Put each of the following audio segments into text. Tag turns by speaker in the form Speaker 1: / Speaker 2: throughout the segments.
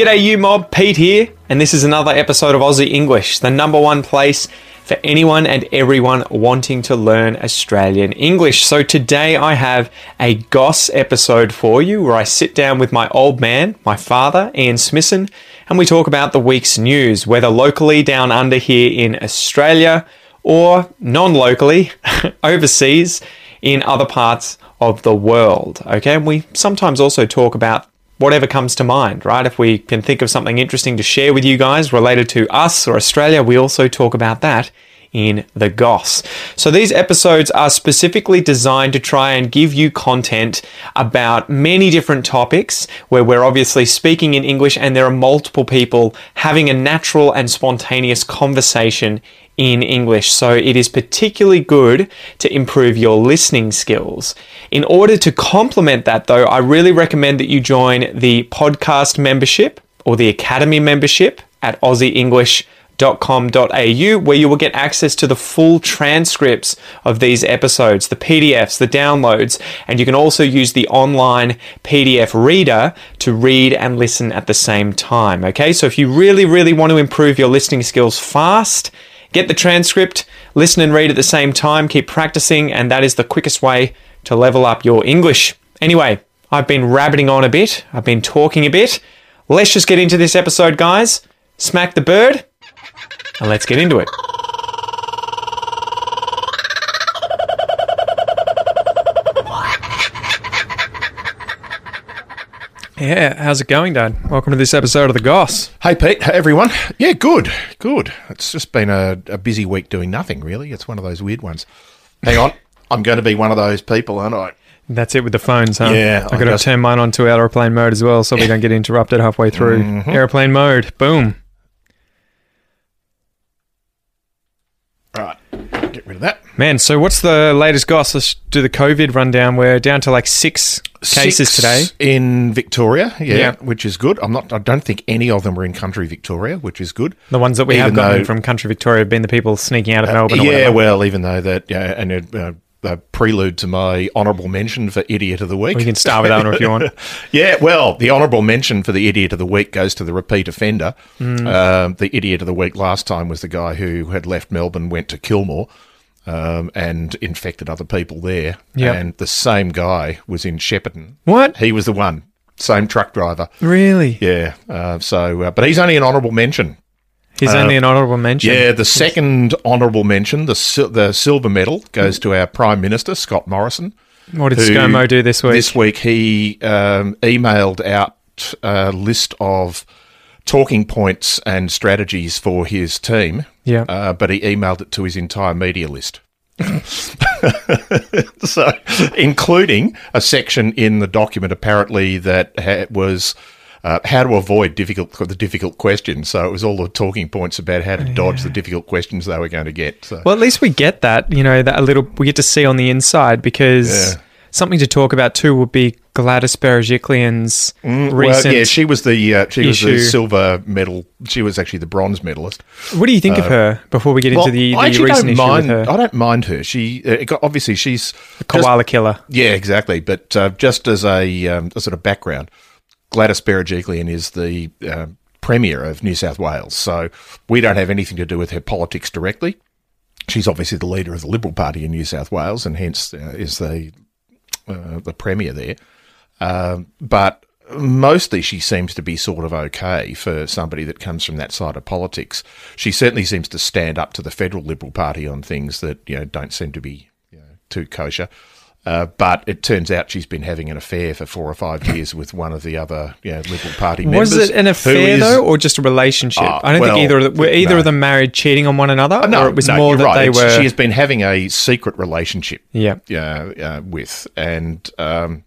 Speaker 1: G'day, you mob. Pete here, and this is another episode of Aussie English, the number one place for anyone and everyone wanting to learn Australian English. So today I have a Goss episode for you where I sit down with my old man, my father, Ian Smithson, and we talk about the week's news, whether locally down under here in Australia or non locally overseas in other parts of the world. Okay, and we sometimes also talk about whatever comes to mind, right? If we can think of something interesting to share with you guys related to us or Australia, we also talk about that in the Goss. So these episodes are specifically designed to try and give you content about many different topics where we're obviously speaking in English and there are multiple people having a natural and spontaneous conversation in English. So it is particularly good to improve your listening skills. In order to complement that though, I really recommend that you join the podcast membership or the academy membership at aussieenglish.com.au where you will get access to the full transcripts of these episodes, the PDFs, the downloads, and you can also use the online PDF reader to read and listen at the same time. Okay, so if you really, really want to improve your listening skills fast, Get the transcript, listen and read at the same time, keep practicing, and that is the quickest way to level up your English. Anyway, I've been rabbiting on a bit, I've been talking a bit. Let's just get into this episode, guys. Smack the bird, and let's get into it. Yeah, how's it going, Dad? Welcome to this episode of The Goss.
Speaker 2: Hey, Pete. Hey, everyone. Yeah, good. Good. It's just been a, a busy week doing nothing, really. It's one of those weird ones. Hang on. I'm going to be one of those people, aren't I?
Speaker 1: That's it with the phones, huh?
Speaker 2: Yeah,
Speaker 1: I
Speaker 2: I
Speaker 1: got to turn mine on to aeroplane mode as well, so we don't get interrupted halfway through.
Speaker 2: Mm-hmm.
Speaker 1: Airplane mode, boom.
Speaker 2: Right. Get rid of that.
Speaker 1: Man, so what's the latest goss? Let's do the COVID rundown. We're down to like six cases today.
Speaker 2: in Victoria, yeah,
Speaker 1: Yeah.
Speaker 2: which is good. I'm not. I don't think any of them were in country Victoria, which is good.
Speaker 1: The ones that we have
Speaker 2: Even
Speaker 1: gotten
Speaker 2: though-
Speaker 1: from country Victoria have been the people sneaking out of Melbourne. or
Speaker 2: yeah,
Speaker 1: whatever.
Speaker 2: well, even though that, yeah, and it, uh, a prelude to my honourable mention for idiot of the week.
Speaker 1: we can start with that one if you want.
Speaker 2: Yeah, well, the honourable mention for the idiot of the week goes to the repeat offender.
Speaker 1: Hmm.
Speaker 2: Um, the idiot of the week last time was the guy who had left Melbourne, went to Kilmore, um, and infected other people there.
Speaker 1: Yep.
Speaker 2: And the same guy was in Shepparton.
Speaker 1: What?
Speaker 2: He was the one, same truck driver.
Speaker 1: Really?
Speaker 2: Yeah. Uh, so, uh, but he's only an honourable mention.
Speaker 1: He's only an honourable mention.
Speaker 2: Uh, Yeah, the second honourable mention, the sil- the silver medal, goes to our Prime Minister Scott Morrison.
Speaker 1: What did
Speaker 2: who-
Speaker 1: ScoMo do this week?
Speaker 2: This week he um, emailed out a list of talking points and strategies for his team.
Speaker 1: Yeah.
Speaker 2: Uh, but he emailed it to his entire media list. so, including a section in the document apparently that ha- was uh, how to avoid difficult the difficult questions. So it was all the talking points about how to dodge the difficult questions they were going to get. So.
Speaker 1: Well, at least we get that, you know, that a little, we get to see on the inside because
Speaker 2: Yeah.
Speaker 1: Something to talk about too would be Gladys Berejiklian's recent.
Speaker 2: Mm, well, yeah, she was the uh, she was the silver medal. She was actually the bronze medalist.
Speaker 1: what do you think of her before we get into the,
Speaker 2: Uh, I
Speaker 1: the
Speaker 2: actually
Speaker 1: recent
Speaker 2: don't
Speaker 1: issue
Speaker 2: mind.
Speaker 1: with her?
Speaker 2: I don't mind her. She uh, it got- obviously she's just-
Speaker 1: Koala killer.
Speaker 2: yeah, exactly. But uh, just as a, um, a sort of background, Gladys Berejiklian is the uh, premier of New South Wales, so we don't have anything to do with her politics directly. She's obviously the leader of the Liberal Party in New South Wales, and hence uh, is the uh, the premier there. Um, but mostly she seems to be sort of okay for somebody that comes from that side of politics. She certainly seems to stand up to the federal Liberal Party on things that you know don't seem to be you know, too kosher. Uh, but it turns out she's been having an affair for four or five years with one of the other you know, Liberal Party members.
Speaker 1: Was it an affair
Speaker 2: is-
Speaker 1: though, or just a relationship?
Speaker 2: Ah,
Speaker 1: I don't
Speaker 2: well,
Speaker 1: think either of the, were either
Speaker 2: no.
Speaker 1: of them married, cheating on one another,
Speaker 2: no,
Speaker 1: or it was
Speaker 2: no,
Speaker 1: more that
Speaker 2: right.
Speaker 1: they
Speaker 2: It's-
Speaker 1: were.
Speaker 2: She has been having a secret relationship.
Speaker 1: Yeah.
Speaker 2: uh, uh, with, and um,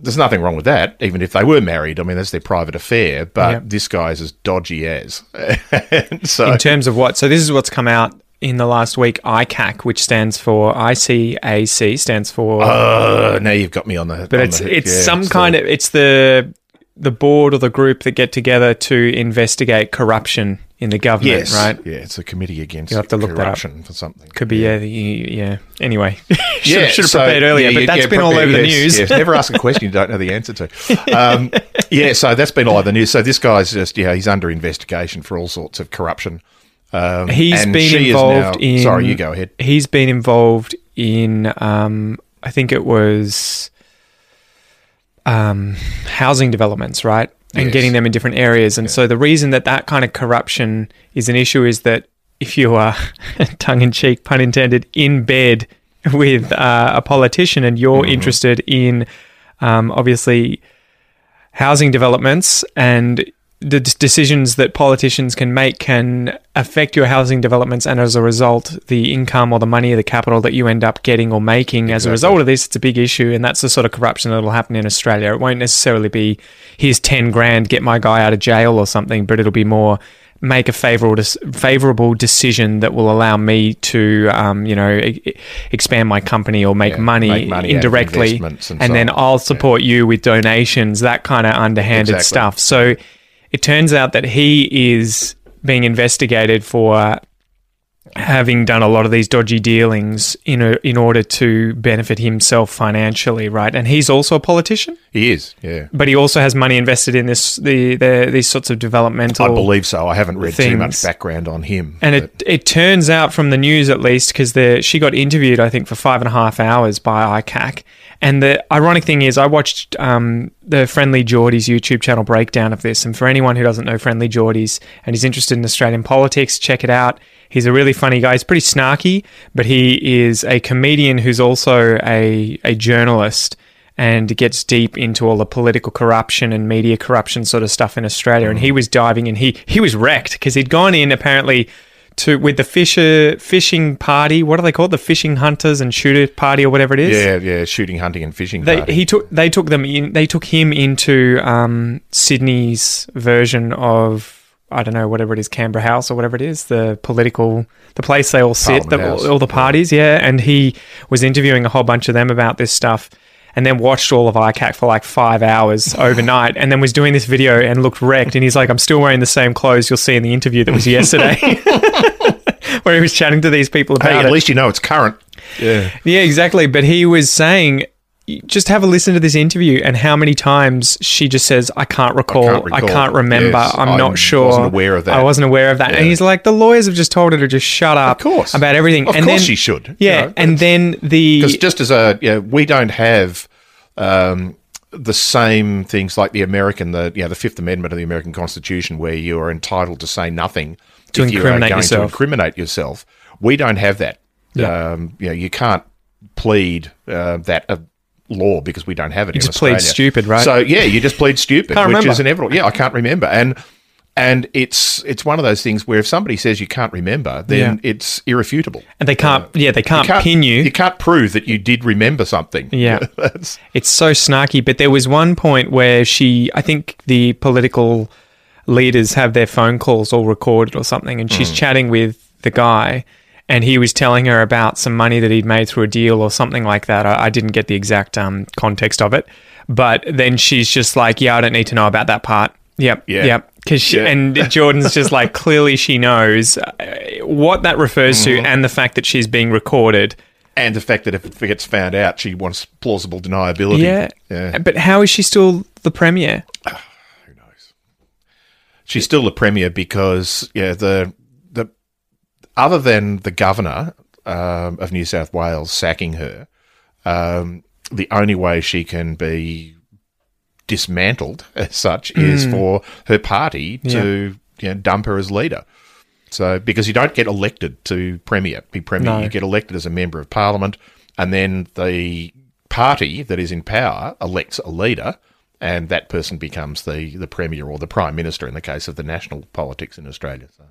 Speaker 2: there's nothing wrong with that. Even if they were married, I mean that's their private affair. But
Speaker 1: Yeah.
Speaker 2: this guy's as dodgy as. So
Speaker 1: in terms of what? So this is what's come out in the last week. ICAC, which stands for ICAC, stands for.
Speaker 2: uh, now you've got me on the.
Speaker 1: but it's it's some kind of it's the the board or the group that get together to investigate corruption in the government,
Speaker 2: Yes,
Speaker 1: right?
Speaker 2: Yeah, it's a committee against
Speaker 1: You'll have to look that up.
Speaker 2: corruption for something.
Speaker 1: Could be, yeah, the, yeah. Anyway, should,
Speaker 2: Yeah,
Speaker 1: should have
Speaker 2: so-
Speaker 1: prepared earlier,
Speaker 2: yeah,
Speaker 1: but
Speaker 2: yeah,
Speaker 1: that's
Speaker 2: yeah,
Speaker 1: been all over the news.
Speaker 2: yes. Never ask a question you don't know the answer to. Um, yeah, so that's been all over the news. So this guy's just, yeah, he's under investigation for all sorts of corruption. Um,
Speaker 1: He's been involved
Speaker 2: now-
Speaker 1: in.
Speaker 2: Sorry, you go ahead.
Speaker 1: He's been involved in. Um, I think it was um, housing developments, right? And
Speaker 2: Yes.
Speaker 1: getting them in different areas. And so the reason that that kind of corruption is an issue is that if you are, tongue in cheek, pun intended, in bed with uh, a politician and you're
Speaker 2: Mm-hmm.
Speaker 1: interested in um, obviously housing developments and the d- decisions that politicians can make can affect your housing developments and as a result the income or the money or the capital that you end up getting or making as a result of this it's a big issue and that's the sort of corruption that'll happen in Australia it won't necessarily be here's 10 grand get my guy out of jail or something but it'll be more make a favorable favorable decision that will allow me to um, you know e- expand my company or make
Speaker 2: Yeah,
Speaker 1: money,
Speaker 2: make money
Speaker 1: indirectly
Speaker 2: and
Speaker 1: and
Speaker 2: so
Speaker 1: then
Speaker 2: on.
Speaker 1: I'll support you with donations that kind of underhanded
Speaker 2: Exactly.
Speaker 1: stuff so it turns out that he is being investigated for having done a lot of these dodgy dealings in a, in order to benefit himself financially, right? And he's also a politician,
Speaker 2: He is, yeah.
Speaker 1: but he also has money invested in this the, the these sorts of developmental.
Speaker 2: I believe so. I haven't read too much background on him.
Speaker 1: And
Speaker 2: but-
Speaker 1: it it turns out from the news at least because she got interviewed I think for five and a half hours by ICAC. And the ironic thing is, I watched um, the FriendlyJordies YouTube channel breakdown of this. And for anyone who doesn't know FriendlyJordies and is interested in Australian politics, check it out. He's a really funny guy. He's pretty snarky, but he is a comedian who's also a, a journalist and gets deep into all the political corruption and media corruption sort of stuff in Australia. And he was diving in. He he was wrecked because he'd gone in apparently to with the fisher fishing party. What are they called? The fishing hunters and shooter party or whatever it is.
Speaker 2: yeah, yeah, shooting, hunting, and fishing.
Speaker 1: They,
Speaker 2: party.
Speaker 1: he took they took them in they took him into um, Sydney's version of I don't know whatever it is Canberra House or whatever it is the political the place they all sit the,
Speaker 2: House,
Speaker 1: all the parties yeah and he was interviewing a whole bunch of them about this stuff and then watched all of ICAC for like five hours overnight and then was doing this video and looked wrecked and he's like I'm still wearing the same clothes you'll see in the interview that was yesterday where he was chatting to these people about
Speaker 2: hey,
Speaker 1: it
Speaker 2: at least you know it's current. Yeah.
Speaker 1: yeah, exactly. But he was saying, just have a listen to this interview and how many times she just says, I can't recall, I can't,
Speaker 2: recall.
Speaker 1: remember,
Speaker 2: Yes,
Speaker 1: I'm
Speaker 2: I
Speaker 1: not sure.
Speaker 2: I wasn't aware of that."
Speaker 1: I wasn't aware of that. And he's like, the lawyers have just told her to just shut up
Speaker 2: Of course.
Speaker 1: about everything.
Speaker 2: Of
Speaker 1: and
Speaker 2: course
Speaker 1: then,
Speaker 2: she should. you
Speaker 1: Yeah.
Speaker 2: know,
Speaker 1: and then the.
Speaker 2: Because just as a, you know, we don't have um, the same things like the American, the you know, the Fifth Amendment of the American Constitution, where you are entitled to say nothing
Speaker 1: To
Speaker 2: if you are
Speaker 1: incriminate
Speaker 2: going
Speaker 1: yourself.
Speaker 2: to incriminate yourself. We don't have that.
Speaker 1: Yeah.
Speaker 2: Um, you know, you can't plead uh, that uh, law because we don't have it.
Speaker 1: You just plead stupid, right?
Speaker 2: So yeah, you just plead stupid,
Speaker 1: Can't
Speaker 2: which
Speaker 1: remember.
Speaker 2: is inevitable. Yeah, I can't remember, and and it's it's one of those things where if somebody says you can't remember, then
Speaker 1: Yeah.
Speaker 2: it's irrefutable.
Speaker 1: and they can't, yeah, they can't,
Speaker 2: can't
Speaker 1: pin you.
Speaker 2: You can't prove that you did remember something.
Speaker 1: Yeah.
Speaker 2: That's-
Speaker 1: It's so snarky. But there was one point where she, I think the political leaders have their phone calls all recorded or something, and she's hmm. chatting with the guy, and he was telling her about some money that he'd made through a deal or something like that. I, I didn't get the exact um, context of it, but then she's just like, "Yeah, I don't need to know about that part." Yep,
Speaker 2: Yeah.
Speaker 1: yep. Because
Speaker 2: Yeah.
Speaker 1: and Jordan's just like clearly she knows uh, what that refers
Speaker 2: Mm-hmm.
Speaker 1: to, and the fact that she's being recorded.
Speaker 2: and the fact that if it gets found out, she wants plausible deniability.
Speaker 1: Yeah.
Speaker 2: Yeah.
Speaker 1: But how is she still the premier? Who knows?
Speaker 2: She's still the premier because yeah the other than the governor um, of New South Wales sacking her, um, the only way she can be dismantled as such is for her party to you know, dump her as leader. So because you don't get elected to premier, be premier,
Speaker 1: No.
Speaker 2: you get elected as a member of parliament, and then the party that is in power elects a leader, and that person becomes the the premier or the prime minister in the case of the national politics in Australia. So.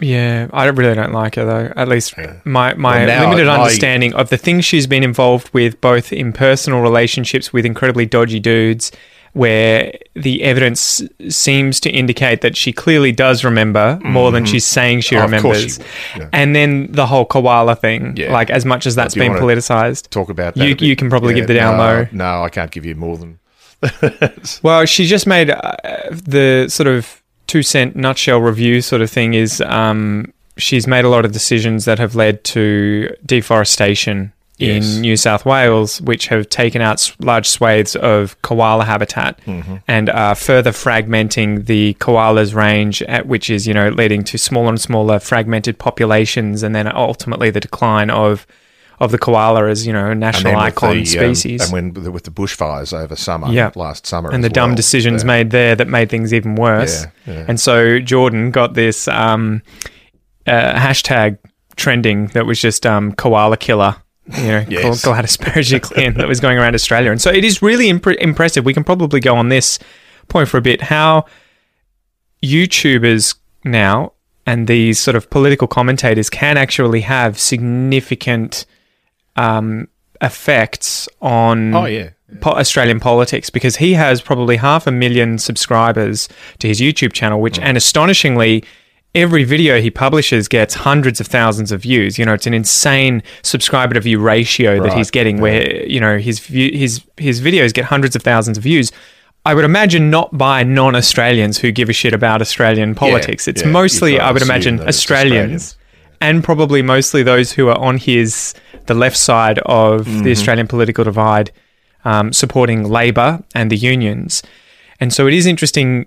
Speaker 1: Yeah, I really don't like her though. At least my my
Speaker 2: Well,
Speaker 1: limited
Speaker 2: my-
Speaker 1: understanding of the things she's been involved with, both in personal relationships with incredibly dodgy dudes, where the evidence seems to indicate that she clearly does remember more than she's saying she
Speaker 2: Oh,
Speaker 1: remembers.
Speaker 2: she yeah.
Speaker 1: And then the whole koala thing,
Speaker 2: Yeah.
Speaker 1: like as much as that's been politicized.
Speaker 2: Talk about that.
Speaker 1: You- you can probably give the down
Speaker 2: no,
Speaker 1: low.
Speaker 2: No, I can't give you more than.
Speaker 1: Well, she just made uh, the sort of two cent nutshell review sort of thing is um, she's made a lot of decisions that have led to deforestation
Speaker 2: Yes.
Speaker 1: in New South Wales, which have taken out large swathes of koala habitat and are further fragmenting the koalas range, at which is you know leading to smaller and smaller fragmented populations, and then ultimately the decline of of the koala as you know a national icon
Speaker 2: the, um,
Speaker 1: species.
Speaker 2: and when with the- bushfires over summer,
Speaker 1: Yeah.
Speaker 2: last summer,
Speaker 1: and the dumb
Speaker 2: well.
Speaker 1: decisions made there that made things even worse.
Speaker 2: Yeah, yeah.
Speaker 1: And so Jordan got this um, uh, hashtag trending that was just um, koala killer. You know,
Speaker 2: Yes.
Speaker 1: called Gladys Berejiklian that was going around Australia, and so it is really impre- impressive. We can probably go on this point for a bit. How YouTubers now and these sort of political commentators can actually have significant um, effects on
Speaker 2: Oh yeah,
Speaker 1: po- Australian politics because he has probably half a million subscribers to his YouTube channel, which, and astonishingly, every video he publishes gets hundreds of thousands of views. You know, it's an insane subscriber to view ratio that he's getting, where you know his view, his his videos get hundreds of thousands of views. I would imagine not by non-Australians who give a shit about Australian politics. it's
Speaker 2: yeah,
Speaker 1: mostly, I would imagine, Australians
Speaker 2: Australians.
Speaker 1: And probably mostly those who are on his the left side of
Speaker 2: Mm-hmm.
Speaker 1: the Australian political divide, um, supporting Labor and the unions. And so it is interesting.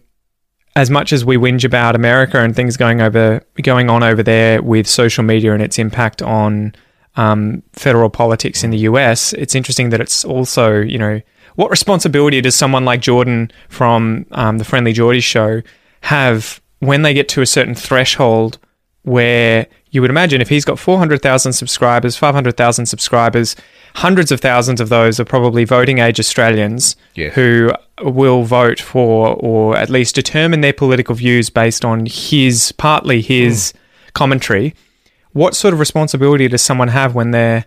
Speaker 1: As much as we whinge about America and things going over going on over there with social media and its impact on um, federal politics in the US, it's interesting that it's also you know what responsibility does someone like Jordan from um, the FriendlyJordies show have when they get to a certain threshold where you would imagine if he's got 400,000 subscribers, 500,000 subscribers, hundreds of thousands of those are probably voting age Australians
Speaker 2: Yeah.
Speaker 1: who will vote for or at least determine their political views based on his, partly his hmm. commentary. What sort of responsibility does someone have when they're,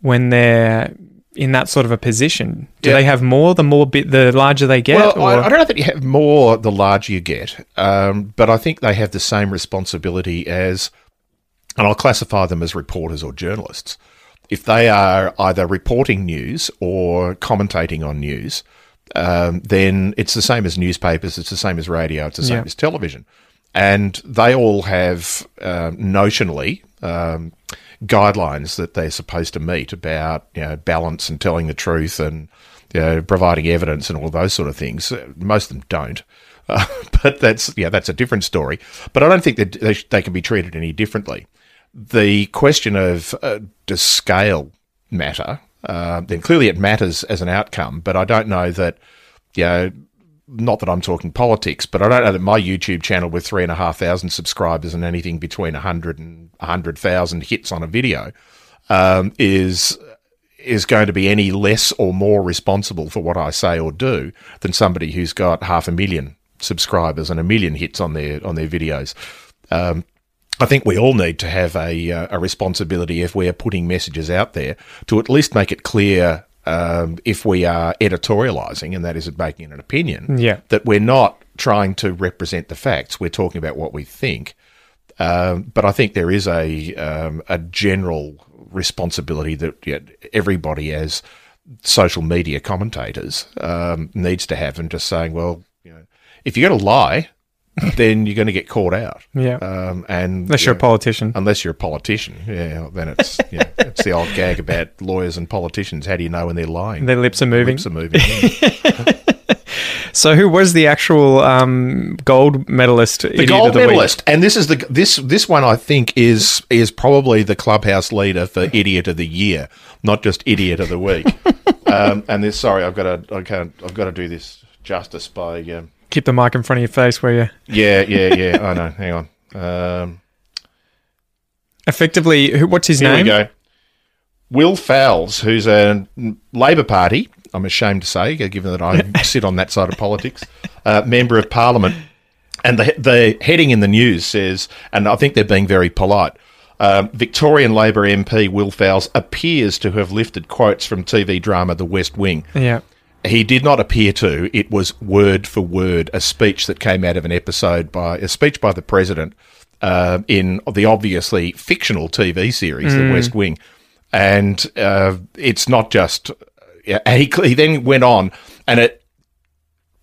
Speaker 1: when they're in that sort of a position? Do
Speaker 2: Yeah.
Speaker 1: they have more the more bit, the larger they get?
Speaker 2: Well, I, I don't know that you have more the larger you get, um, but I think they have the same responsibility as, and I'll classify them as reporters or journalists. If they are either reporting news or commentating on news, um, then it's the same as newspapers, it's the same as radio, it's the same
Speaker 1: Yeah.
Speaker 2: as television. And they all have um, notionally um, guidelines that they're supposed to meet about you know, balance and telling the truth and you know, providing evidence and all those sort of things. Most of them don't. Uh, but that's yeah, that's a different story. But I don't think that they, they can be treated any differently. The question of uh, does scale matter? Uh, then clearly it matters as an outcome. But I don't know that you know not that I'm talking politics, but I don't know that my YouTube channel with three and a half thousand subscribers and anything between a hundred and a hundred thousand hits on a video um, is is going to be any less or more responsible for what I say or do than somebody who's got half a million subscribers and a million hits on their on their videos. Um, I think we all need to have a uh, a responsibility if we are putting messages out there to at least make it clear um, if we are editorializing, and that is making an opinion,
Speaker 1: Yeah.
Speaker 2: that we're not trying to represent the facts. We're talking about what we think. Um, but I think there is a um, a general responsibility that yeah, everybody, as social media commentators, um, needs to have, and just saying, well, you know, if you're going to lie, then you're going to get caught out.
Speaker 1: Yeah.
Speaker 2: Um, and
Speaker 1: Unless
Speaker 2: you
Speaker 1: you're a politician.
Speaker 2: unless you're a politician, yeah, then it's you know, it's the old gag about lawyers and politicians. How do you know when they're lying?
Speaker 1: Their lips are moving.
Speaker 2: Lips are moving. yeah.
Speaker 1: So, who was the actual um, gold medalist?
Speaker 2: the gold medalist, and this is the this this one I think is is probably the clubhouse leader for idiot of the year, not just idiot of the week. um, and this, sorry, I've got to I can't I've got to do this justice by um,
Speaker 1: Keep the mic in front of your face where you
Speaker 2: yeah yeah yeah I know. Hang on. Um,
Speaker 1: effectively. Who, what's his
Speaker 2: Here
Speaker 1: name?
Speaker 2: we go. Will Fowles, who's a Labor Party, I'm ashamed to say, given that I sit on that side of politics, uh, member of Parliament, and the the heading in the news says, and I think they're being very polite. Um, Victorian Labor MP Will Fowles appears to have lifted quotes from TV drama The West Wing.
Speaker 1: Yeah.
Speaker 2: He did not appear to. It was word for word a speech that came out of an episode by a speech by the president uh, in the obviously fictional TV series, The West Wing, and uh, it's not just. Yeah, he, he then went on, and it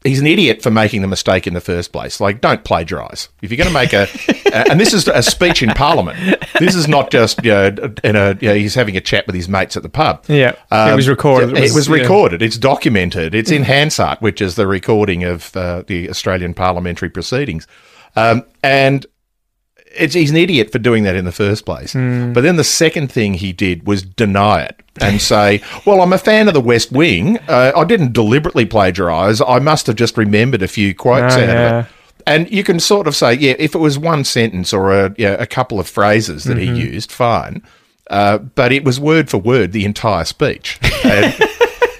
Speaker 2: he's an idiot for making the mistake in the first place. Like, don't plagiarise. If you're going to make a, and this is a speech in Parliament. This is not just you know, in a you know, he's having a chat with his mates at the pub.
Speaker 1: Yeah, it was recorded.
Speaker 2: It was,
Speaker 1: yeah.
Speaker 2: recorded. It's documented. It's in Hansard, which is the recording of uh, the Australian parliamentary proceedings, um, and. It's, he's an idiot for doing that in the first place. But then the second thing he did was deny it and say, "Well, I'm a fan of the West Wing. Uh, I didn't deliberately plagiarise. I must have just remembered a few quotes
Speaker 1: Oh,
Speaker 2: out of it." And you can sort of say, "Yeah, if it was one sentence or a you know, a couple of phrases that
Speaker 1: Mm-hmm.
Speaker 2: he used, fine." Uh, but it was word for word the entire speech. And,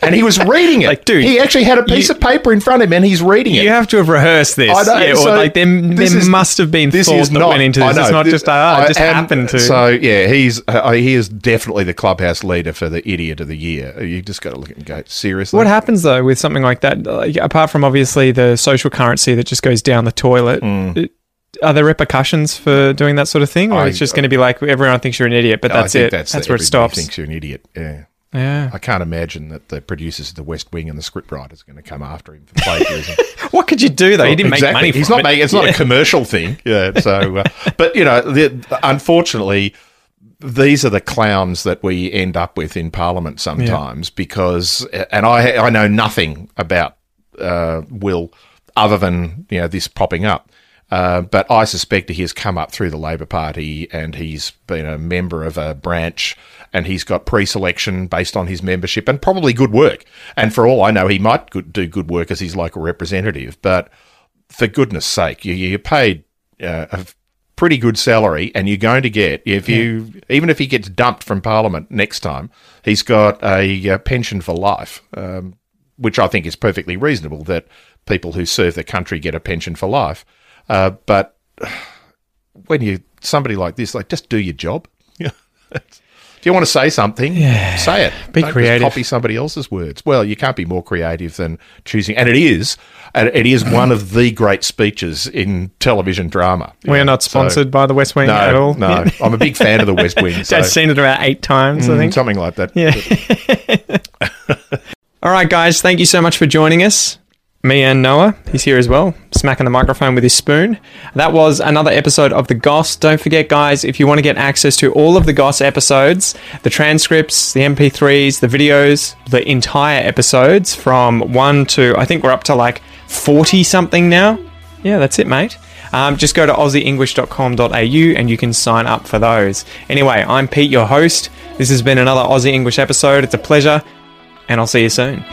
Speaker 2: and he was reading it.
Speaker 1: Like, dude,
Speaker 2: he actually had a piece
Speaker 1: you-
Speaker 2: of paper in front of him and he's reading it.
Speaker 1: You have to have rehearsed this.
Speaker 2: I know,
Speaker 1: yeah, or
Speaker 2: so
Speaker 1: like there, there
Speaker 2: is-
Speaker 1: must have been
Speaker 2: this
Speaker 1: thought that
Speaker 2: not-
Speaker 1: went into this. It's not
Speaker 2: this-
Speaker 1: just ah,
Speaker 2: I
Speaker 1: it just
Speaker 2: am-
Speaker 1: happened to.
Speaker 2: So yeah, he's uh, he is definitely the clubhouse leader for the idiot of the year. You just got to look at and go seriously.
Speaker 1: What happens though with something like that? Like, apart from obviously the social currency that just goes down the toilet, it- are there repercussions for doing that sort of thing, or
Speaker 2: Mm. I-
Speaker 1: it's just going to be like everyone thinks you're an idiot, but that's it. That's,
Speaker 2: That's,
Speaker 1: where it stops.
Speaker 2: Thinks you're an idiot. Yeah.
Speaker 1: Yeah.
Speaker 2: I can't imagine that the producers of The West Wing and the scriptwriters are going to come after him for plagiarism.
Speaker 1: What could you do though? he didn't make money.
Speaker 2: He's not
Speaker 1: it.
Speaker 2: making. It's not a commercial thing. Yeah. So, uh, but you know, the, unfortunately, these are the clowns that we end up with in Parliament sometimes because, and I I know nothing about uh, Will other than you know this popping up. Uh, but I suspect he has come up through the Labor Party and he's been a member of a branch and he's got pre-selection based on his membership and probably good work. And for all I know, he might good, do good work as his local representative. But for goodness sake, you, you're paid uh, a pretty good salary and you're going to get, if you, even if he gets dumped from Parliament next time, he's got a, uh pension for life, um, which I think is perfectly reasonable that people who serve the country get a pension for life. Uh, but when you somebody like this, like just do your job. Do you want to say something? Say it.
Speaker 1: Be
Speaker 2: Don't
Speaker 1: creative.
Speaker 2: copy somebody else's words. Well, you can't be more creative than choosing, and it is, and it is one of the great speeches in television drama.
Speaker 1: We're
Speaker 2: Yeah,
Speaker 1: not
Speaker 2: so-
Speaker 1: sponsored by the West Wing
Speaker 2: no,
Speaker 1: at all.
Speaker 2: No, I'm a big fan of the West Wing. so,
Speaker 1: Dad's seen it about eight times, I
Speaker 2: mm,
Speaker 1: think.
Speaker 2: something like that.
Speaker 1: Yeah. All right, guys, thank you so much for joining us. Me and Noah, he's here as well, smacking the microphone with his spoon. That was another episode of The Goss. Don't forget, guys, if you want to get access to all of the Goss episodes, the transcripts, the MP3s, the videos, the entire episodes from 1 to, I think we're up to like 40 something now. Yeah, that's it, mate. Um, just go to aussieenglish.com.au and you can sign up for those. Anyway, I'm Pete, your host. This has been another Aussie English episode. It's a pleasure, and I'll see you soon.